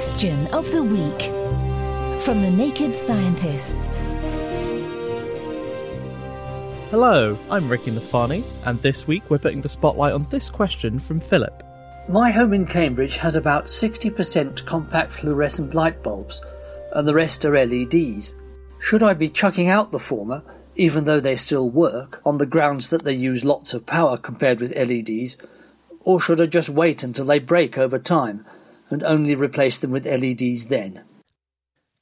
Question of the Week from the Naked Scientists. Hello, I'm Ricky Nafani, and this week we're putting the spotlight on this question from Philip. My home in Cambridge has about 60% compact fluorescent light bulbs, and the rest are LEDs. Should I be chucking out the former, even though they still work, on the grounds that they use lots of power compared with LEDs, or should I just wait until they break over time and only replace them with LEDs then?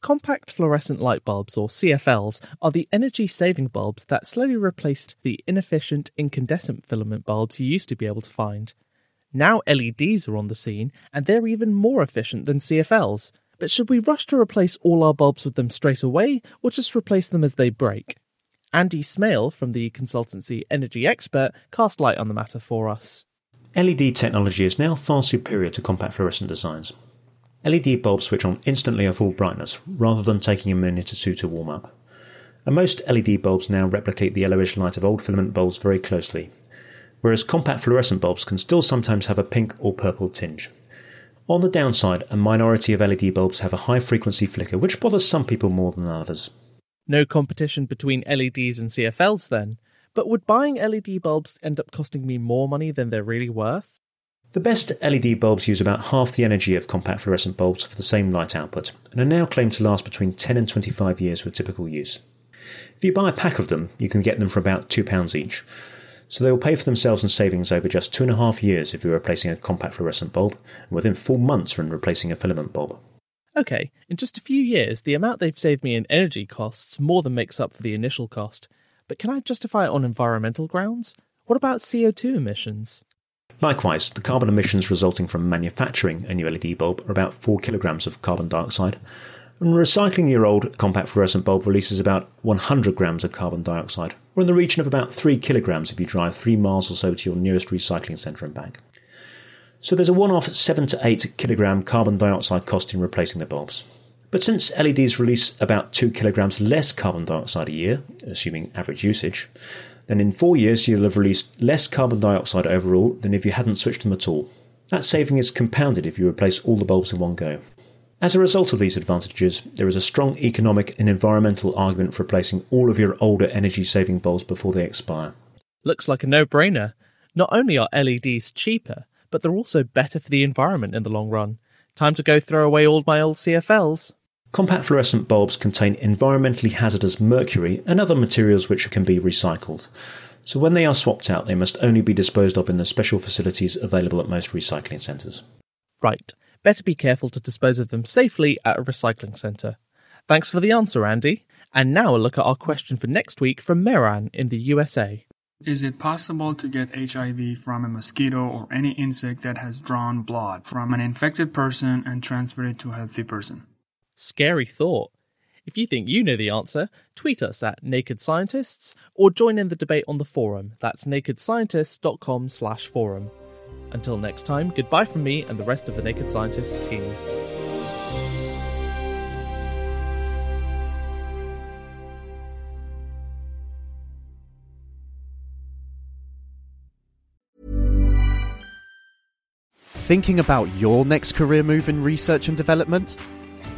Compact fluorescent light bulbs, or CFLs, are the energy saving bulbs that slowly replaced the inefficient incandescent filament bulbs you used to be able to find. Now LEDs are on the scene, and they're even more efficient than CFLs. But should we rush to replace all our bulbs with them straight away, or just replace them as they break? Andy Smale from the consultancy Energy Expert cast light on the matter for us. LED technology is now far superior to compact fluorescent designs. LED bulbs switch on instantly at full brightness, rather than taking a minute or two to warm up. And most LED bulbs now replicate the yellowish light of old filament bulbs very closely, whereas compact fluorescent bulbs can still sometimes have a pink or purple tinge. On the downside, a minority of LED bulbs have a high frequency flicker, which bothers some people more than others. No competition between LEDs and CFLs then. But would buying LED bulbs end up costing me more money than they're really worth? The best LED bulbs use about half the energy of compact fluorescent bulbs for the same light output, and are now claimed to last between 10 and 25 years with typical use. If you buy a pack of them, you can get them for about £2 each, so they will pay for themselves in savings over just two and a half years if you're replacing a compact fluorescent bulb, and within four months when replacing a filament bulb. Okay, in just a few years, the amount they've saved me in energy costs more than makes up for the initial cost. But can I justify it on environmental grounds? What about CO2 emissions? Likewise, the carbon emissions resulting from manufacturing a new LED bulb are about 4 kilograms of carbon dioxide, and recycling your old compact fluorescent bulb releases about 100 grams of carbon dioxide, or in the region of about 3 kilograms if you drive 3 miles or so to your nearest recycling centre and back. So there's a one off 7 to 8 kilogram carbon dioxide cost in replacing the bulbs. But since LEDs release about 2 kilograms less carbon dioxide a year, assuming average usage, then in four years you'll have released less carbon dioxide overall than if you hadn't switched them at all. That saving is compounded if you replace all the bulbs in one go. As a result of these advantages, there is a strong economic and environmental argument for replacing all of your older energy saving bulbs before they expire. Looks like a no brainer. Not only are LEDs cheaper, but they're also better for the environment in the long run. Time to go throw away all my old CFLs. Compact fluorescent bulbs contain environmentally hazardous mercury and other materials which can be recycled. So when they are swapped out, they must only be disposed of in the special facilities available at most recycling centres. Right. Better be careful to dispose of them safely at a recycling centre. Thanks for the answer, Andy. And now a look at our question for next week from Meran in the USA. Is it possible to get HIV from a mosquito or any insect that has drawn blood from an infected person and transfer it to a healthy person? Scary thought. If you think you know the answer, tweet us at Naked Scientists or join in the debate on the forum. That's nakedscientists.com slash forum. Until next time, goodbye from me and the rest of the Naked Scientists team. Thinking about your next career move in research and development?